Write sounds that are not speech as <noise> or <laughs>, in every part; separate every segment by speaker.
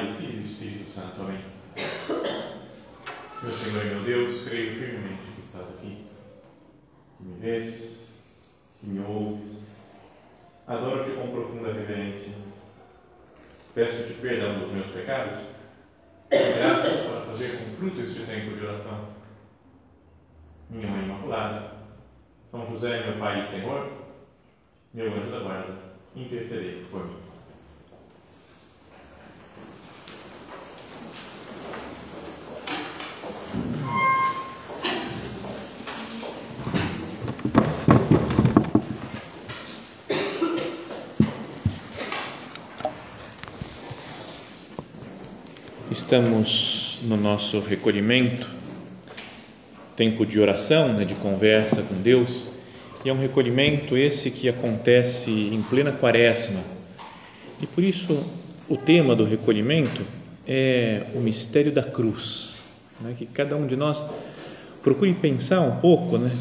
Speaker 1: Pai, Filho e Espírito Santo. Amém. Meu Senhor e meu Deus, creio firmemente que estás aqui, que me vês, que me ouves. Adoro-te com profunda reverência. Peço-te perdão dos meus pecados e graças para fazer com fruto este tempo de oração. Minha Mãe Imaculada, São José, meu Pai e Senhor, meu anjo da guarda, intercedei por mim. Estamos no nosso recolhimento, tempo de oração, né, de conversa com Deus e é um recolhimento esse que acontece em plena quaresma. E por isso o tema do recolhimento é o mistério da cruz. Né? Que cada um de nós procure pensar um pouco, né?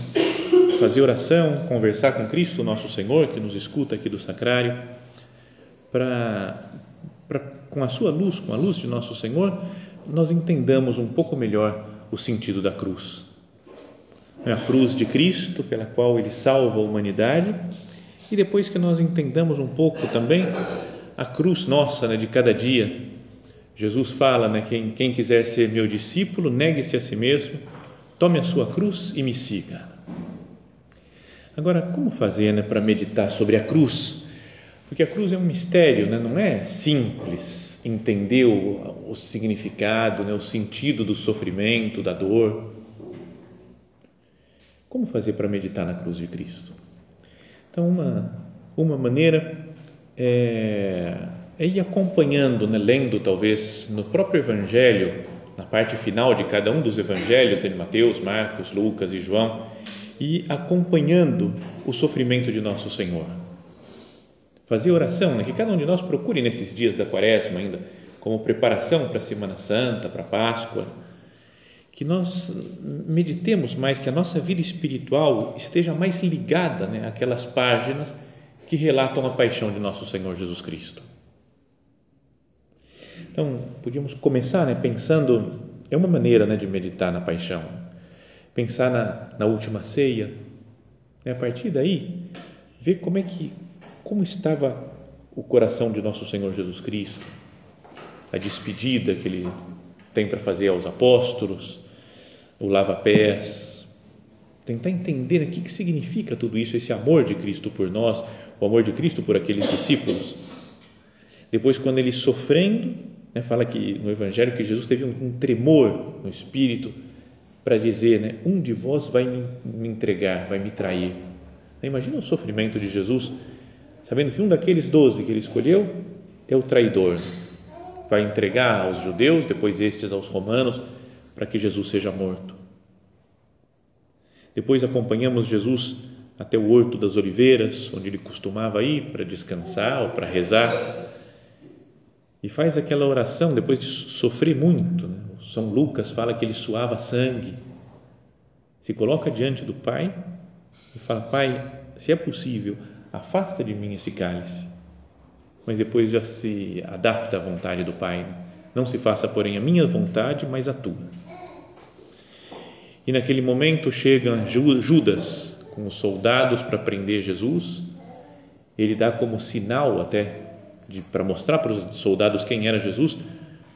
Speaker 1: fazer oração, conversar com Cristo, nosso Senhor, que nos escuta aqui do sacrário, para, com a sua luz, com a luz de nosso Senhor, nós entendamos um pouco melhor o sentido da cruz a cruz de Cristo, pela qual ele salva a humanidade, e depois que nós entendamos um pouco também a cruz nossa né, de cada dia. Jesus fala, né, quem, quem quiser ser meu discípulo, negue-se a si mesmo, tome a sua cruz e me siga. Agora, como fazer né, para meditar sobre a cruz? Porque a cruz é um mistério, né, não é simples entender o, o significado, né, o sentido do sofrimento, da dor como fazer para meditar na cruz de Cristo? Então, uma, uma maneira é, é ir acompanhando, né, lendo talvez no próprio Evangelho, na parte final de cada um dos Evangelhos, de Mateus, Marcos, Lucas e João, e acompanhando o sofrimento de nosso Senhor. Fazer oração, né, que cada um de nós procure nesses dias da quaresma ainda, como preparação para a Semana Santa, para a Páscoa, que nós meditemos mais, que a nossa vida espiritual esteja mais ligada né, àquelas páginas que relatam a paixão de nosso Senhor Jesus Cristo. Então, podíamos começar né, pensando, é uma maneira né, de meditar na paixão, pensar na, na última ceia, né, a partir daí, ver como é que, como estava o coração de nosso Senhor Jesus Cristo, a despedida que ele tem para fazer aos apóstolos, o lava-pés, tentar entender o que, significa tudo isso, esse amor de Cristo por nós, o amor de Cristo por aqueles discípulos. Depois, quando ele sofrendo, né, fala que no Evangelho que Jesus teve um, um tremor no espírito para dizer, né, um de vós vai me, me entregar, vai me trair. Imagina o sofrimento de Jesus, sabendo que um daqueles doze que ele escolheu é o traidor, vai entregar aos judeus, depois estes aos romanos para que Jesus seja morto. Depois acompanhamos Jesus até o Horto das Oliveiras, onde ele costumava ir para descansar ou para rezar. E faz aquela oração depois de sofrer muito. Né? São Lucas fala que ele suava sangue. Se coloca diante do Pai e fala: Pai, se é possível, afasta de mim esse cálice. Mas depois já se adapta à vontade do Pai. Não se faça, porém, a minha vontade, mas a tua. E naquele momento chega Judas com os soldados para prender Jesus. Ele dá como sinal até para mostrar para os soldados quem era Jesus.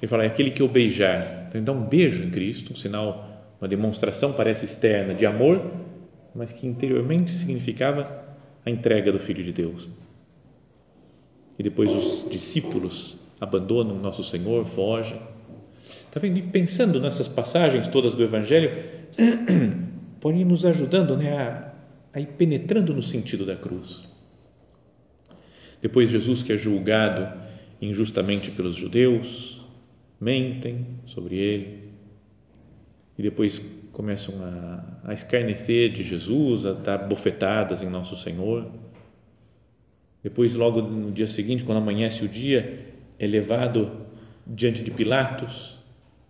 Speaker 1: Ele fala: é aquele que eu beijar. Então ele dá um beijo em Cristo, um sinal, uma demonstração parece externa de amor, mas que interiormente significava a entrega do Filho de Deus. E depois os discípulos abandonam nosso Senhor, fogem. Está vendo? E pensando nessas passagens todas do Evangelho, <clears throat> pode ir nos ajudando né, a, a ir penetrando no sentido da cruz. Depois, Jesus, que é julgado injustamente pelos judeus, mentem sobre ele e depois começam a, a escarnecer de Jesus, a dar bofetadas em Nosso Senhor. Depois, logo no dia seguinte, quando amanhece o dia, é levado diante de Pilatos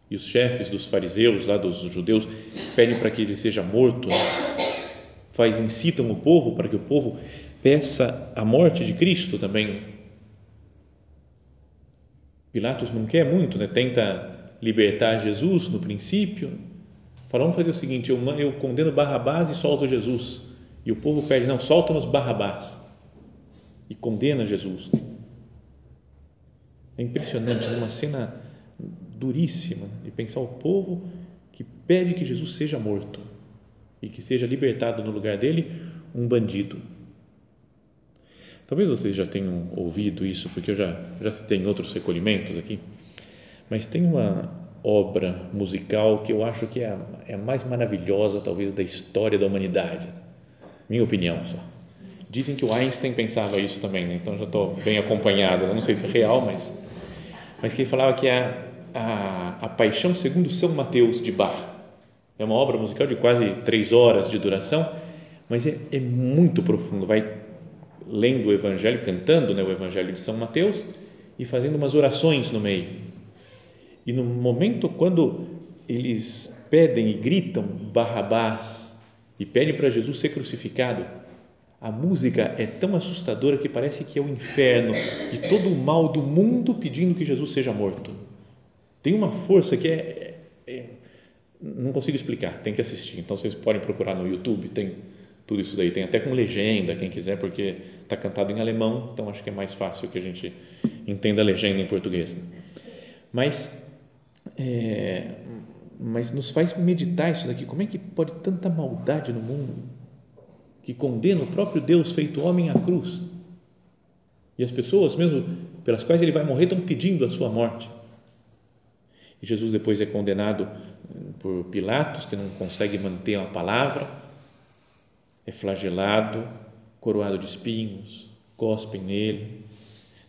Speaker 1: e os chefes dos fariseus, lá dos judeus, pedem para que ele seja morto, né? faz incitam o povo para que o povo peça a morte de Cristo também. Pilatos não quer muito, né? tenta libertar Jesus no princípio. Fala, vamos fazer o seguinte: eu, eu condeno Barrabás e solto Jesus. E o povo pede, não, solta-nos Barrabás. E condena Jesus. É impressionante, uma cena duríssima de pensar o povo que pede que Jesus seja morto e que seja libertado no lugar dele um bandido. Talvez vocês já tenham ouvido isso, porque eu já, já citei em outros recolhimentos aqui, mas tem uma obra musical que eu acho que é a, é mais maravilhosa, talvez, da história da humanidade. Minha opinião só. Dizem que o Einstein pensava isso também, né? então já estou bem acompanhado. Eu não sei se é real, mas, mas que ele falava que a, a, a Paixão segundo São Mateus de Bach. É uma obra musical de quase três horas de duração, mas é, é muito profundo. Vai lendo o Evangelho, cantando né, o Evangelho de São Mateus e fazendo umas orações no meio. E no momento quando eles pedem e gritam Barrabás e pedem para Jesus ser crucificado, a música é tão assustadora que parece que é o inferno e todo o mal do mundo pedindo que Jesus seja morto. Tem uma força que é, é, é não consigo explicar, tem que assistir. Então vocês podem procurar no YouTube, tem tudo isso daí. Tem até com legenda, quem quiser, porque está cantado em alemão, então acho que é mais fácil que a gente entenda a legenda em português. Mas, é, mas nos faz meditar isso daqui. Como é que pode tanta maldade no mundo que condena o próprio Deus feito homem à cruz? E as pessoas, mesmo pelas quais ele vai morrer, estão pedindo a sua morte. E Jesus depois é condenado por Pilatos, que não consegue manter uma palavra é flagelado, coroado de espinhos, cospem nele.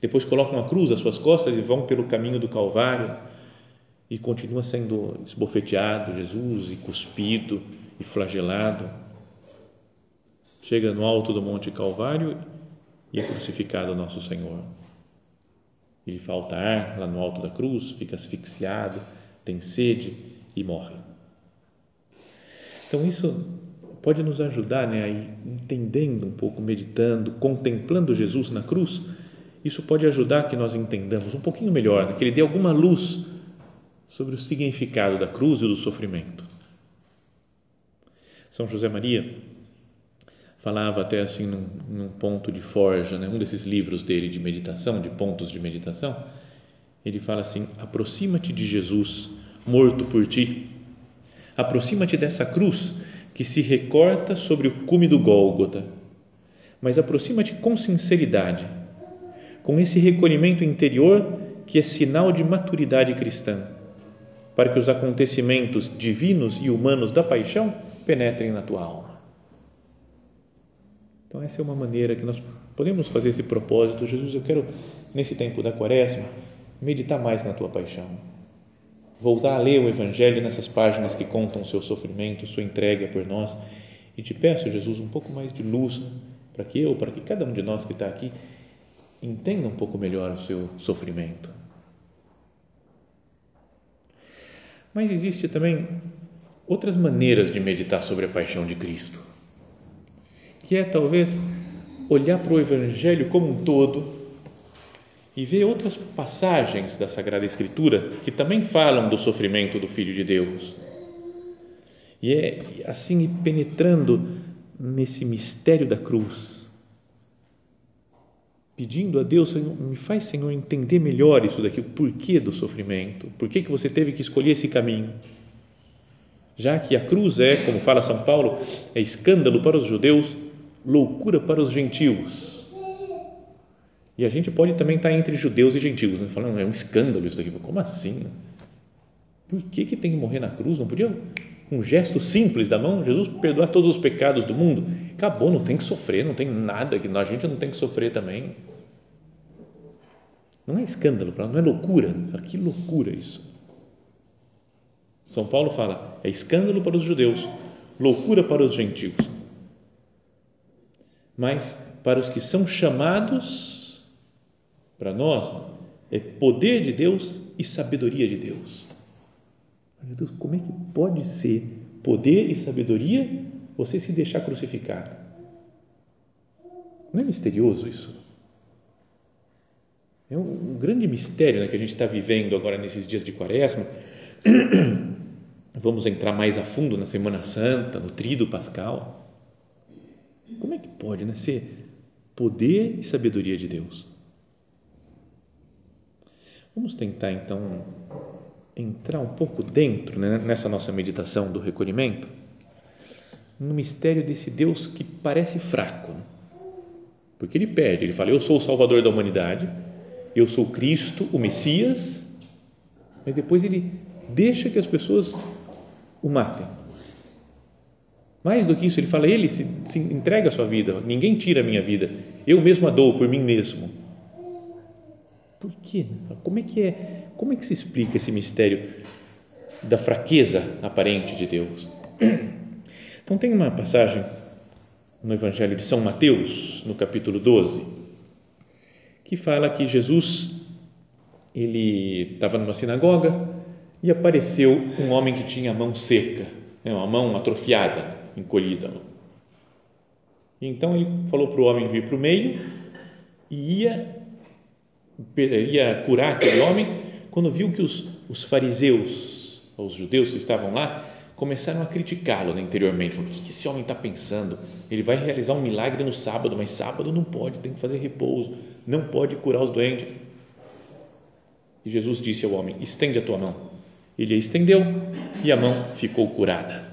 Speaker 1: Depois colocam a cruz às suas costas e vão pelo caminho do Calvário e continua sendo esbofeteado Jesus e cuspido e flagelado. Chega no alto do Monte Calvário e é crucificado nosso Senhor. Ele falta ar lá no alto da cruz, fica asfixiado, tem sede e morre. Então isso pode nos ajudar né, a ir entendendo um pouco, meditando, contemplando Jesus na cruz. Isso pode ajudar que nós entendamos um pouquinho melhor, né, que Ele dê alguma luz sobre o significado da cruz e do sofrimento. São José Maria falava até assim num, num ponto de forja, né, um desses livros dele de meditação, de pontos de meditação, ele fala assim: aproxima-te de Jesus, morto por ti, aproxima-te dessa cruz que se recorta sobre o cume do Gólgota, mas aproxima-te com sinceridade, com esse recolhimento interior que é sinal de maturidade cristã, para que os acontecimentos divinos e humanos da paixão penetrem na tua alma. Então, essa é uma maneira que nós podemos fazer esse propósito. Jesus, eu quero, nesse tempo da quaresma, meditar mais na tua paixão voltar a ler o Evangelho nessas páginas que contam o seu sofrimento, sua entrega por nós. E te peço, Jesus, um pouco mais de luz para que eu, para que cada um de nós que está aqui entenda um pouco melhor o seu sofrimento. Mas existe também outras maneiras de meditar sobre a paixão de Cristo, que é talvez olhar para o Evangelho como um todo e ver outras passagens da Sagrada Escritura que também falam do sofrimento do Filho de Deus. E é assim penetrando nesse mistério da cruz, pedindo a Deus, Senhor, me faz, Senhor, entender melhor isso daqui, o porquê do sofrimento, por que você teve que escolher esse caminho. Já que a cruz é, como fala São Paulo, é escândalo para os judeus, loucura para os gentios e a gente pode também estar entre judeus e gentios, né? falando, é um escândalo isso daqui. Como assim? Por que, que tem que morrer na cruz? Não podia um gesto simples da mão, Jesus perdoar todos os pecados do mundo. Acabou, não tem que sofrer, não tem nada que a gente não tem que sofrer também. Não é escândalo, não é loucura. Que loucura isso. São Paulo fala, é escândalo para os judeus, loucura para os gentios. Mas para os que são chamados para nós é poder de Deus e sabedoria de Deus. Meu Deus, como é que pode ser poder e sabedoria você se deixar crucificar? Não é misterioso isso? É um, um grande mistério né, que a gente está vivendo agora nesses dias de quaresma. <clears throat> Vamos entrar mais a fundo na Semana Santa, no Tríduo Pascal. Como é que pode né, ser poder e sabedoria de Deus? Vamos tentar então entrar um pouco dentro né, nessa nossa meditação do recolhimento, no mistério desse Deus que parece fraco, né? porque ele pede, ele fala: Eu sou o Salvador da humanidade, eu sou Cristo, o Messias, mas depois ele deixa que as pessoas o matem. Mais do que isso, ele fala: Ele se, se entrega a sua vida, ninguém tira a minha vida, eu mesmo a dou por mim mesmo. Por quê? Como é que é? Como é que se explica esse mistério da fraqueza aparente de Deus? Então tem uma passagem no Evangelho de São Mateus, no capítulo 12, que fala que Jesus ele estava numa sinagoga e apareceu um homem que tinha a mão seca, né, uma mão atrofiada, encolhida. Então ele falou para o homem vir para o meio e ia, ia curar aquele homem quando viu que os, os fariseus, os judeus que estavam lá, começaram a criticá-lo interiormente. Falaram, o que esse homem está pensando? Ele vai realizar um milagre no sábado, mas sábado não pode, tem que fazer repouso, não pode curar os doentes. E Jesus disse ao homem: estende a tua mão. Ele a estendeu e a mão ficou curada.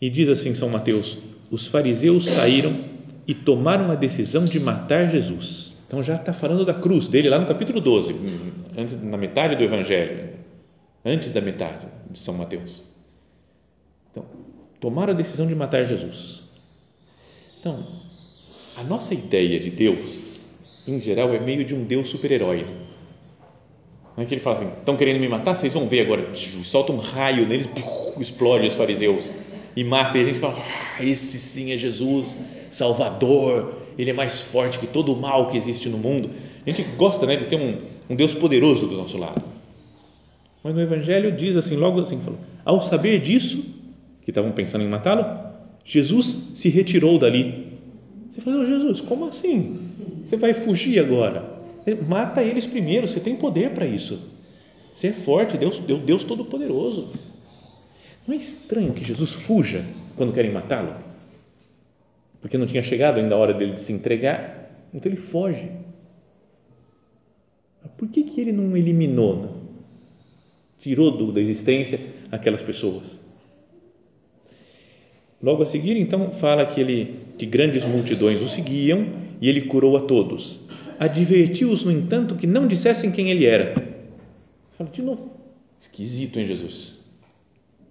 Speaker 1: E diz assim São Mateus: os fariseus saíram e tomaram a decisão de matar Jesus. Então já está falando da cruz dele lá no capítulo 12, antes, na metade do Evangelho, antes da metade de São Mateus. Então, tomaram a decisão de matar Jesus. Então, a nossa ideia de Deus, em geral, é meio de um Deus super-herói. Não é que ele fala assim, estão querendo me matar? Vocês vão ver agora. Solta um raio neles, <laughs> explode os fariseus e mata. E a gente fala, ah, esse sim é Jesus, Salvador, ele é mais forte que todo o mal que existe no mundo. A gente gosta né, de ter um, um Deus poderoso do nosso lado. Mas no Evangelho diz assim, logo assim, falou, ao saber disso, que estavam pensando em matá-lo, Jesus se retirou dali. Você falou, Jesus, como assim? Você vai fugir agora? Mata eles primeiro, você tem poder para isso. Você é forte, Deus, Deus, Deus Todo-Poderoso. Não é estranho que Jesus fuja quando querem matá-lo? Porque não tinha chegado ainda a hora dele de se entregar, então ele foge. Por que, que ele não eliminou, né? tirou do, da existência aquelas pessoas? Logo a seguir, então, fala que, ele, que grandes multidões o seguiam e ele curou a todos. Advertiu-os, no entanto, que não dissessem quem ele era. Fala de novo, esquisito, hein, Jesus?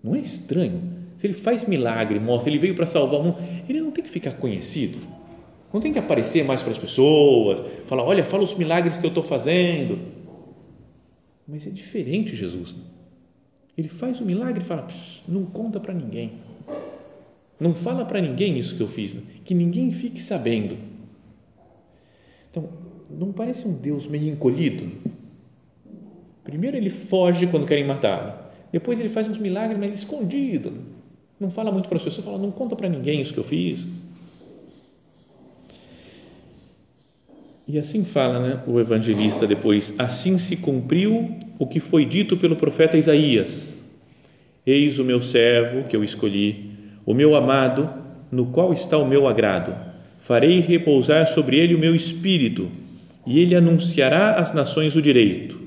Speaker 1: Não é estranho? Se ele faz milagre, mostra, ele veio para salvar o mundo, ele não tem que ficar conhecido, não tem que aparecer mais para as pessoas, falar, olha, fala os milagres que eu estou fazendo. Mas é diferente Jesus. Né? Ele faz o milagre e fala, não conta para ninguém. Não fala para ninguém isso que eu fiz, né? que ninguém fique sabendo. Então, não parece um Deus meio encolhido? Primeiro ele foge quando querem matá-lo. Depois ele faz uns milagres, mas escondido. Não fala muito para as pessoas, fala, não conta para ninguém isso que eu fiz. E assim fala né, o evangelista depois: assim se cumpriu o que foi dito pelo profeta Isaías: Eis o meu servo que eu escolhi, o meu amado, no qual está o meu agrado. Farei repousar sobre ele o meu espírito, e ele anunciará às nações o direito.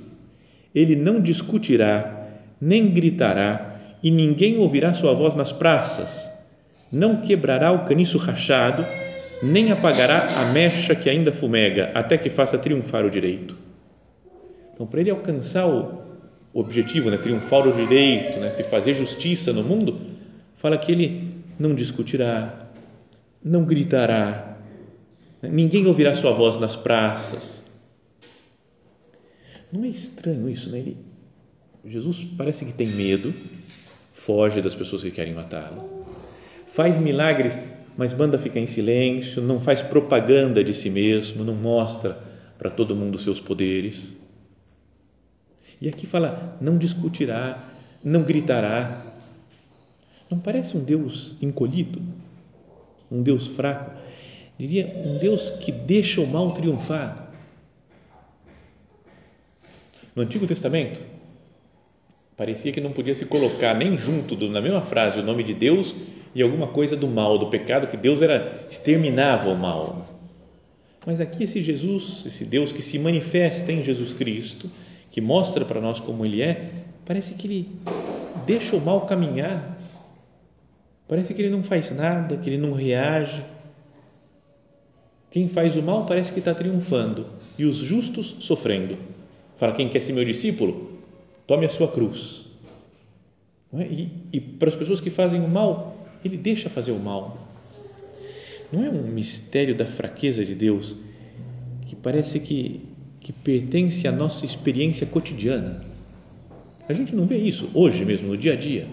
Speaker 1: Ele não discutirá nem gritará, e ninguém ouvirá sua voz nas praças. Não quebrará o caniço rachado, nem apagará a mecha que ainda fumega, até que faça triunfar o direito. Então, para ele alcançar o objetivo, né, triunfar o direito, né, se fazer justiça no mundo, fala que ele não discutirá, não gritará, ninguém ouvirá sua voz nas praças. Não é estranho isso, né? Ele Jesus parece que tem medo, foge das pessoas que querem matá-lo, faz milagres, mas manda ficar em silêncio, não faz propaganda de si mesmo, não mostra para todo mundo seus poderes. E aqui fala: não discutirá, não gritará. Não parece um Deus encolhido? Um Deus fraco? diria um Deus que deixa o mal triunfar. No Antigo Testamento, parecia que não podia se colocar nem junto do, na mesma frase o nome de Deus e alguma coisa do mal, do pecado, que Deus era exterminava o mal. Mas aqui esse Jesus, esse Deus que se manifesta em Jesus Cristo, que mostra para nós como ele é, parece que ele deixa o mal caminhar. Parece que ele não faz nada, que ele não reage. Quem faz o mal parece que está triunfando e os justos sofrendo. Fala, quem quer ser meu discípulo, tome a sua cruz. É? E, e para as pessoas que fazem o mal, ele deixa fazer o mal. Não é um mistério da fraqueza de Deus que parece que, que pertence à nossa experiência cotidiana. A gente não vê isso hoje mesmo, no dia a dia.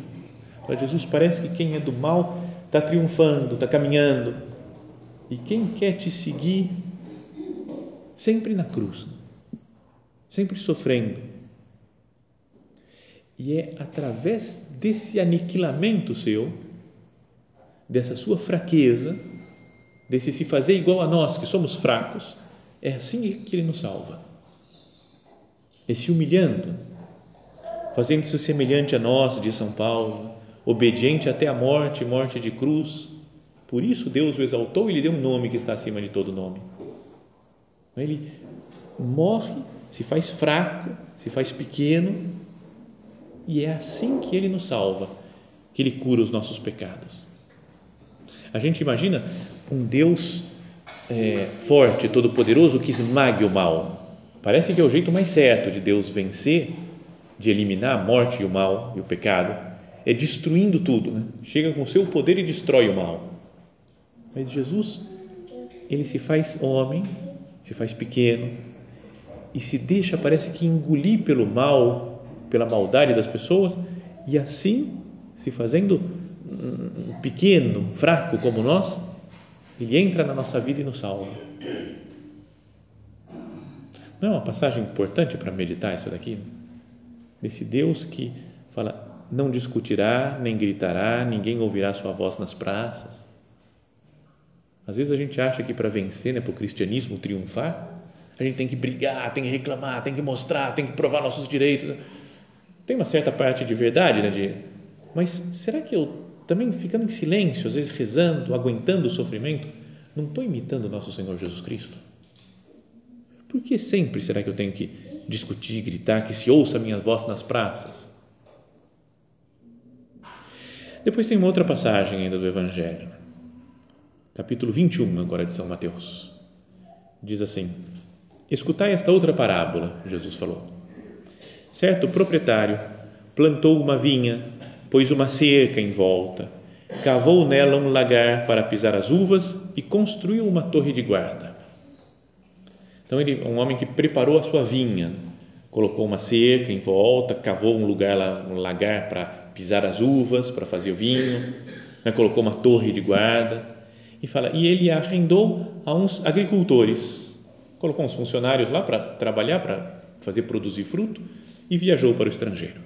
Speaker 1: Para Jesus parece que quem é do mal está triunfando, está caminhando. E quem quer te seguir, sempre na cruz, sempre sofrendo. E é através desse aniquilamento seu dessa sua fraqueza, desse se fazer igual a nós, que somos fracos, é assim que Ele nos salva. É se humilhando, fazendo-se semelhante a nós, de São Paulo, obediente até a morte, morte de cruz. Por isso Deus o exaltou e lhe deu um nome que está acima de todo nome. Ele morre, se faz fraco, se faz pequeno, e é assim que Ele nos salva, que Ele cura os nossos pecados. A gente imagina um Deus é, forte, todo-poderoso que esmague o mal. Parece que é o jeito mais certo de Deus vencer, de eliminar a morte e o mal e o pecado, é destruindo tudo. Né? Chega com o seu poder e destrói o mal. Mas Jesus, ele se faz homem, se faz pequeno e se deixa, parece que engolir pelo mal, pela maldade das pessoas e assim se fazendo pequeno, fraco como nós, ele entra na nossa vida e nos salva. Não é uma passagem importante para meditar essa daqui? Desse Deus que fala: não discutirá, nem gritará, ninguém ouvirá sua voz nas praças. Às vezes a gente acha que para vencer, né, para o cristianismo triunfar, a gente tem que brigar, tem que reclamar, tem que mostrar, tem que provar nossos direitos. Tem uma certa parte de verdade, né, de, mas será que eu também ficando em silêncio, às vezes rezando, aguentando o sofrimento, não estou imitando o nosso Senhor Jesus Cristo? Por que sempre será que eu tenho que discutir, gritar, que se ouça a minha voz nas praças? Depois tem uma outra passagem ainda do Evangelho, capítulo 21 agora de São Mateus. Diz assim: Escutai esta outra parábola, Jesus falou. Certo proprietário plantou uma vinha pôs uma cerca em volta, cavou nela um lagar para pisar as uvas e construiu uma torre de guarda. Então ele, um homem que preparou a sua vinha, colocou uma cerca em volta, cavou um lugar lá, um lagar para pisar as uvas, para fazer o vinho, né, colocou uma torre de guarda e fala, e ele arrendou a uns agricultores, colocou uns funcionários lá para trabalhar, para fazer produzir fruto e viajou para o estrangeiro.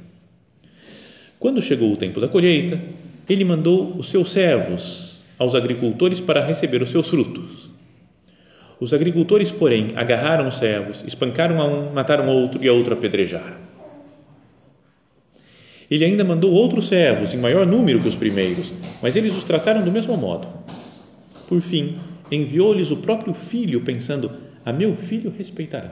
Speaker 1: Quando chegou o tempo da colheita, ele mandou os seus servos aos agricultores para receber os seus frutos. Os agricultores, porém, agarraram os servos, espancaram a um, mataram outro e a outro apedrejaram. Ele ainda mandou outros servos, em maior número que os primeiros, mas eles os trataram do mesmo modo. Por fim, enviou-lhes o próprio filho, pensando: A meu filho respeitarão.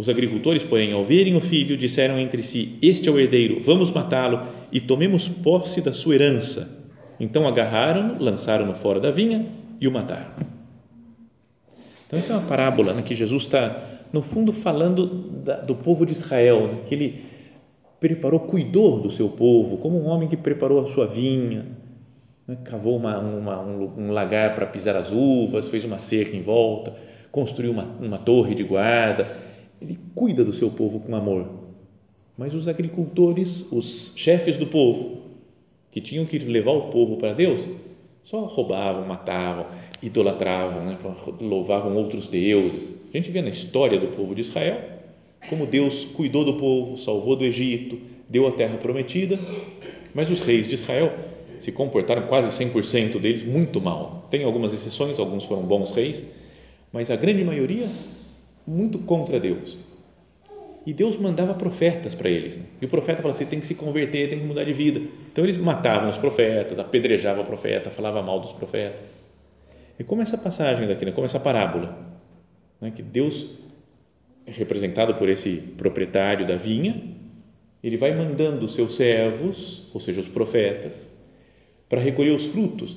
Speaker 1: Os agricultores, porém, ao verem o filho, disseram entre si: Este é o herdeiro, vamos matá-lo e tomemos posse da sua herança. Então agarraram-no, lançaram-no fora da vinha e o mataram. Então, essa é uma parábola né, que Jesus está, no fundo, falando da, do povo de Israel, né, que ele preparou, cuidou do seu povo, como um homem que preparou a sua vinha, né, cavou uma, uma, um, um lagar para pisar as uvas, fez uma cerca em volta, construiu uma, uma torre de guarda ele cuida do seu povo com amor. Mas os agricultores, os chefes do povo, que tinham que levar o povo para Deus, só roubavam, matavam, idolatravam, né? louvavam outros deuses. A gente vê na história do povo de Israel como Deus cuidou do povo, salvou do Egito, deu a terra prometida, mas os reis de Israel se comportaram quase 100% deles muito mal. Tem algumas exceções, alguns foram bons reis, mas a grande maioria muito contra Deus. E Deus mandava profetas para eles. E o profeta falava: você tem que se converter, tem que mudar de vida. Então eles matavam os profetas, apedrejavam o profeta, falava mal dos profetas. E como essa passagem daqui, né? como essa parábola, né? que Deus é representado por esse proprietário da vinha, ele vai mandando os seus servos, ou seja, os profetas, para recolher os frutos.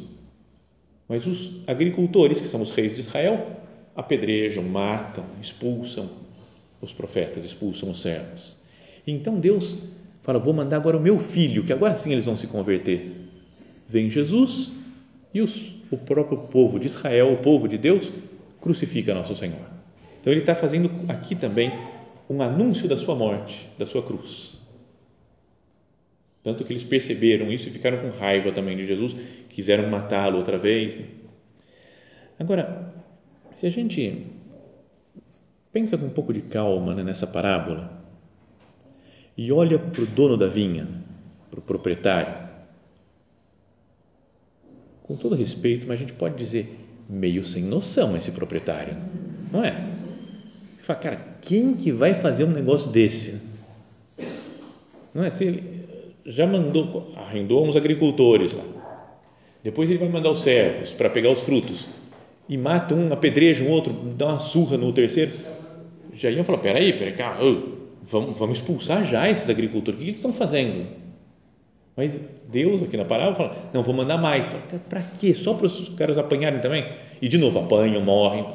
Speaker 1: Mas os agricultores, que são os reis de Israel, apedrejam, matam, expulsam os profetas, expulsam os servos. Então Deus fala: Vou mandar agora o meu filho, que agora sim eles vão se converter. Vem Jesus e os, o próprio povo de Israel, o povo de Deus, crucifica nosso Senhor. Então ele está fazendo aqui também um anúncio da sua morte, da sua cruz. Tanto que eles perceberam isso e ficaram com raiva também de Jesus, quiseram matá-lo outra vez. Agora, se a gente pensa com um pouco de calma né, nessa parábola e olha para o dono da vinha, para o proprietário, com todo respeito, mas a gente pode dizer meio sem noção esse proprietário, não é? Você fala, cara, quem que vai fazer um negócio desse? Não é? Se ele já mandou, arrendou uns agricultores lá, depois ele vai mandar os servos para pegar os frutos e mata um, apedreja um outro, dá uma surra no terceiro, já iam falar: peraí, peraí, cara, vamos, vamos expulsar já esses agricultores, o que eles estão fazendo? Mas Deus, aqui na parábola, fala: não, vou mandar mais. Para quê? Só para os caras apanharem também? E de novo, apanham, morrem.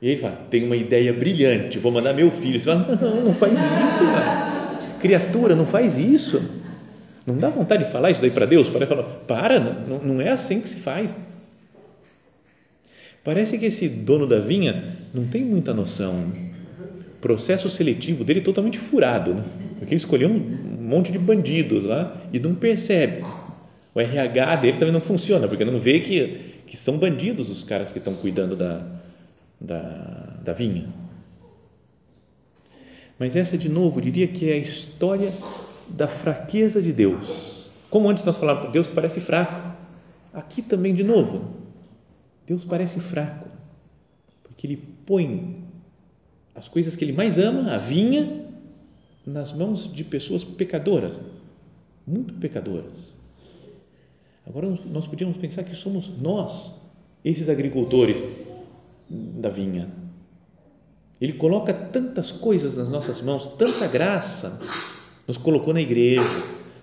Speaker 1: E ele fala: tem uma ideia brilhante, vou mandar meu filho. Você fala: não, não faz isso, cara. Criatura, não faz isso. Não dá vontade de falar isso daí para Deus? Para falar: para, não, não é assim que se faz. Parece que esse dono da vinha não tem muita noção. O processo seletivo dele é totalmente furado, né? porque ele escolheu um monte de bandidos lá e não percebe. O RH dele também não funciona, porque não vê que, que são bandidos os caras que estão cuidando da, da, da vinha. Mas essa, de novo, diria que é a história da fraqueza de Deus. Como antes nós falávamos, Deus parece fraco. Aqui também, de novo, Deus parece fraco, porque Ele põe as coisas que Ele mais ama, a vinha, nas mãos de pessoas pecadoras, muito pecadoras. Agora, nós podíamos pensar que somos nós, esses agricultores da vinha. Ele coloca tantas coisas nas nossas mãos, tanta graça, nos colocou na igreja,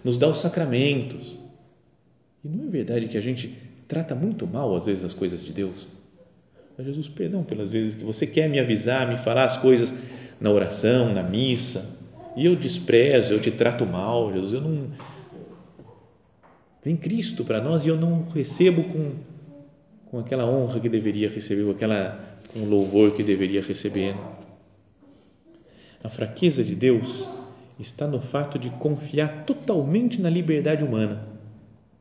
Speaker 1: nos dá os sacramentos. E não é verdade que a gente trata muito mal às vezes as coisas de Deus. Mas Jesus, perdão pelas vezes que você quer me avisar, me falar as coisas na oração, na missa, e eu desprezo, eu te trato mal, Jesus, eu não vem Cristo para nós e eu não recebo com com aquela honra que deveria receber, com aquela com louvor que deveria receber. A fraqueza de Deus está no fato de confiar totalmente na liberdade humana.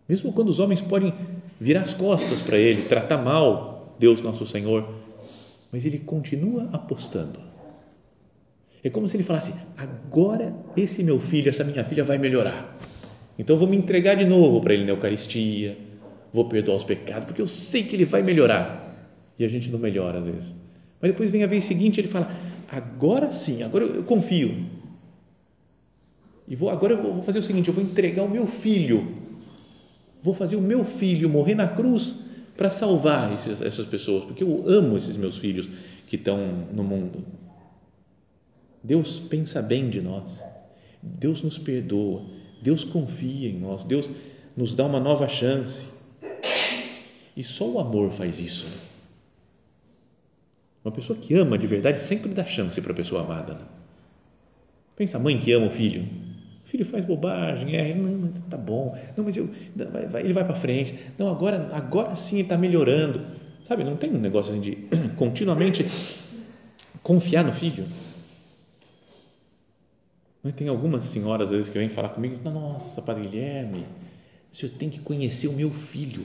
Speaker 1: Mesmo quando os homens podem virar as costas para ele, tratar mal Deus nosso Senhor, mas ele continua apostando. É como se ele falasse: agora esse meu filho, essa minha filha vai melhorar. Então vou me entregar de novo para ele na Eucaristia, vou perdoar os pecados, porque eu sei que ele vai melhorar. E a gente não melhora às vezes. Mas depois vem a vez seguinte, ele fala: agora sim, agora eu, eu confio. E vou agora eu vou fazer o seguinte, eu vou entregar o meu filho vou fazer o meu filho morrer na cruz para salvar esses, essas pessoas, porque eu amo esses meus filhos que estão no mundo. Deus pensa bem de nós, Deus nos perdoa, Deus confia em nós, Deus nos dá uma nova chance. E só o amor faz isso. Uma pessoa que ama de verdade sempre dá chance para a pessoa amada. Pensa a mãe que ama o filho filho faz bobagem, é, não, mas tá bom, não, mas eu, vai, vai, ele vai para frente, não, agora, agora sim ele está melhorando, sabe, não tem um negócio assim de <clears throat> continuamente confiar no filho, mas tem algumas senhoras às vezes que vêm falar comigo, nossa, Padre Guilherme, o senhor tem que conhecer o meu filho,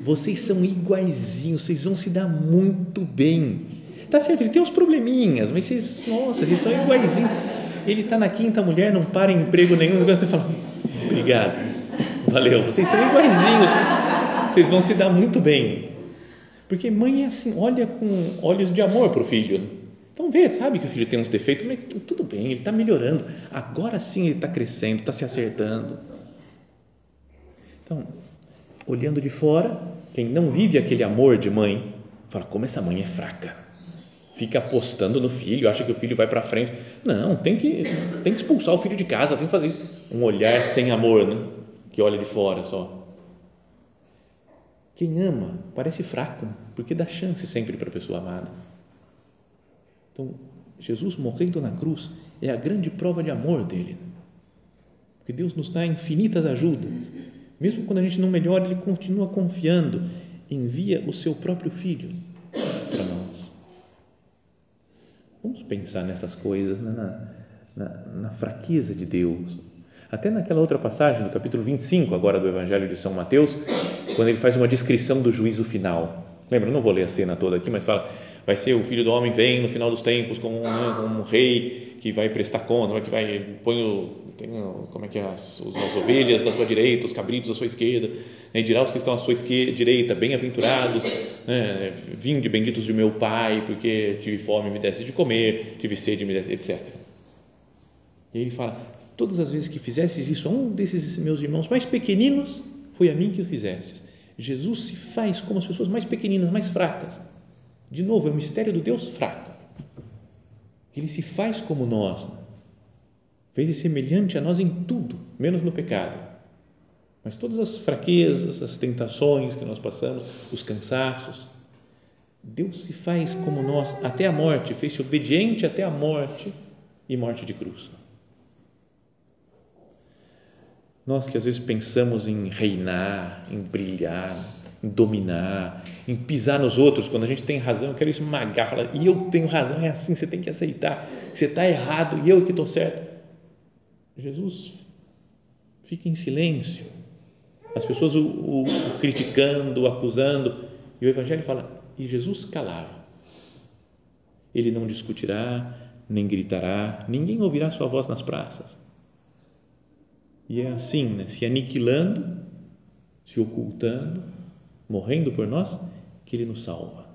Speaker 1: vocês são iguaizinhos, vocês vão se dar muito bem, tá certo, ele tem uns probleminhas, mas vocês, nossa, vocês são iguaizinhos, ele está na quinta mulher, não para em emprego nenhum, você fala, obrigado, valeu, vocês são iguaizinhos, vocês vão se dar muito bem. Porque mãe é assim, olha com olhos de amor para o filho. Então vê, sabe que o filho tem uns defeitos, mas tudo bem, ele está melhorando. Agora sim ele está crescendo, está se acertando. Então, olhando de fora, quem não vive aquele amor de mãe, fala, como essa mãe é fraca. Fica apostando no filho, acha que o filho vai para frente. Não, tem que, tem que expulsar o filho de casa, tem que fazer isso. Um olhar sem amor, né? que olha de fora só. Quem ama parece fraco, porque dá chance sempre para a pessoa amada. Então, Jesus morrendo na cruz é a grande prova de amor dele. Porque Deus nos dá infinitas ajudas. Mesmo quando a gente não melhora, Ele continua confiando. Envia o seu próprio Filho para nós. Vamos pensar nessas coisas, né? na, na, na fraqueza de Deus. Até naquela outra passagem, do capítulo 25, agora do Evangelho de São Mateus, quando ele faz uma descrição do juízo final. Lembra? Não vou ler a cena toda aqui, mas fala: vai ser o filho do homem vem no final dos tempos como um, né, um rei que vai prestar conta, que vai põe o, tem, como é que é as, as ovelhas da sua direita, os cabritos da sua esquerda, né, e dirá os que estão à sua esquerda, direita, bem-aventurados, né, vinde benditos de meu Pai, porque tive fome me desse de comer, tive sede me desse, etc. E ele fala: todas as vezes que fizestes isso a um desses meus irmãos mais pequeninos, foi a mim que o fizestes. Jesus se faz como as pessoas mais pequeninas, mais fracas. De novo, é o mistério do Deus fraco. Ele se faz como nós. Fez semelhante a nós em tudo, menos no pecado. Mas todas as fraquezas, as tentações que nós passamos, os cansaços, Deus se faz como nós até a morte, fez-se obediente até a morte e morte de cruz. Nós que às vezes pensamos em reinar, em brilhar, em dominar, em pisar nos outros, quando a gente tem razão, eu quero esmagar, falar, e eu tenho razão, é assim, você tem que aceitar, você está errado e eu que estou certo. Jesus fica em silêncio, as pessoas o, o, o criticando, o acusando, e o Evangelho fala, e Jesus calava. Ele não discutirá, nem gritará, ninguém ouvirá sua voz nas praças e é assim, né? se aniquilando, se ocultando, morrendo por nós, que Ele nos salva.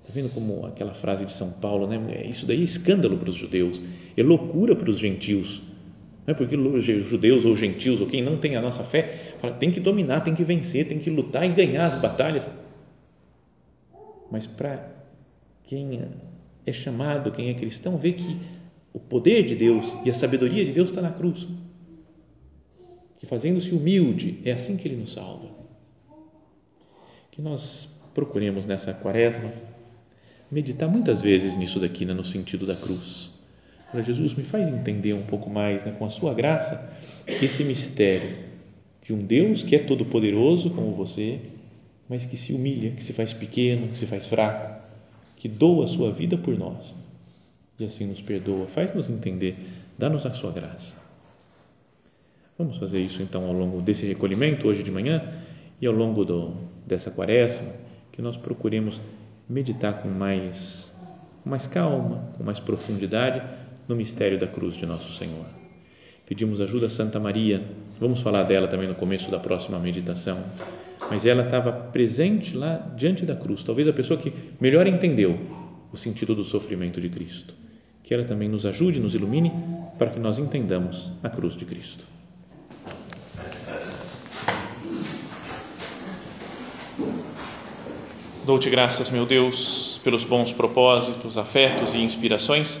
Speaker 1: Está vendo como aquela frase de São Paulo, né? Isso daí é escândalo para os judeus, é loucura para os gentios. Não é porque judeus ou gentios ou quem não tem a nossa fé, fala, tem que dominar, tem que vencer, tem que lutar e ganhar as batalhas. Mas para quem é chamado, quem é cristão, vê que o poder de Deus e a sabedoria de Deus está na cruz que fazendo-se humilde, é assim que Ele nos salva. Que nós procuremos nessa quaresma meditar muitas vezes nisso daqui, né, no sentido da cruz. Para Jesus, me faz entender um pouco mais, né, com a Sua graça, esse mistério de um Deus que é todo-poderoso como você, mas que se humilha, que se faz pequeno, que se faz fraco, que doa a sua vida por nós e assim nos perdoa. Faz-nos entender, dá-nos a Sua graça. Vamos fazer isso então ao longo desse recolhimento, hoje de manhã, e ao longo do, dessa quaresma, que nós procuremos meditar com mais, com mais calma, com mais profundidade no mistério da cruz de nosso Senhor. Pedimos ajuda a Santa Maria, vamos falar dela também no começo da próxima meditação, mas ela estava presente lá diante da cruz, talvez a pessoa que melhor entendeu o sentido do sofrimento de Cristo. Que ela também nos ajude, nos ilumine, para que nós entendamos a cruz de Cristo. Dou-te graças, meu Deus, pelos bons propósitos, afetos e inspirações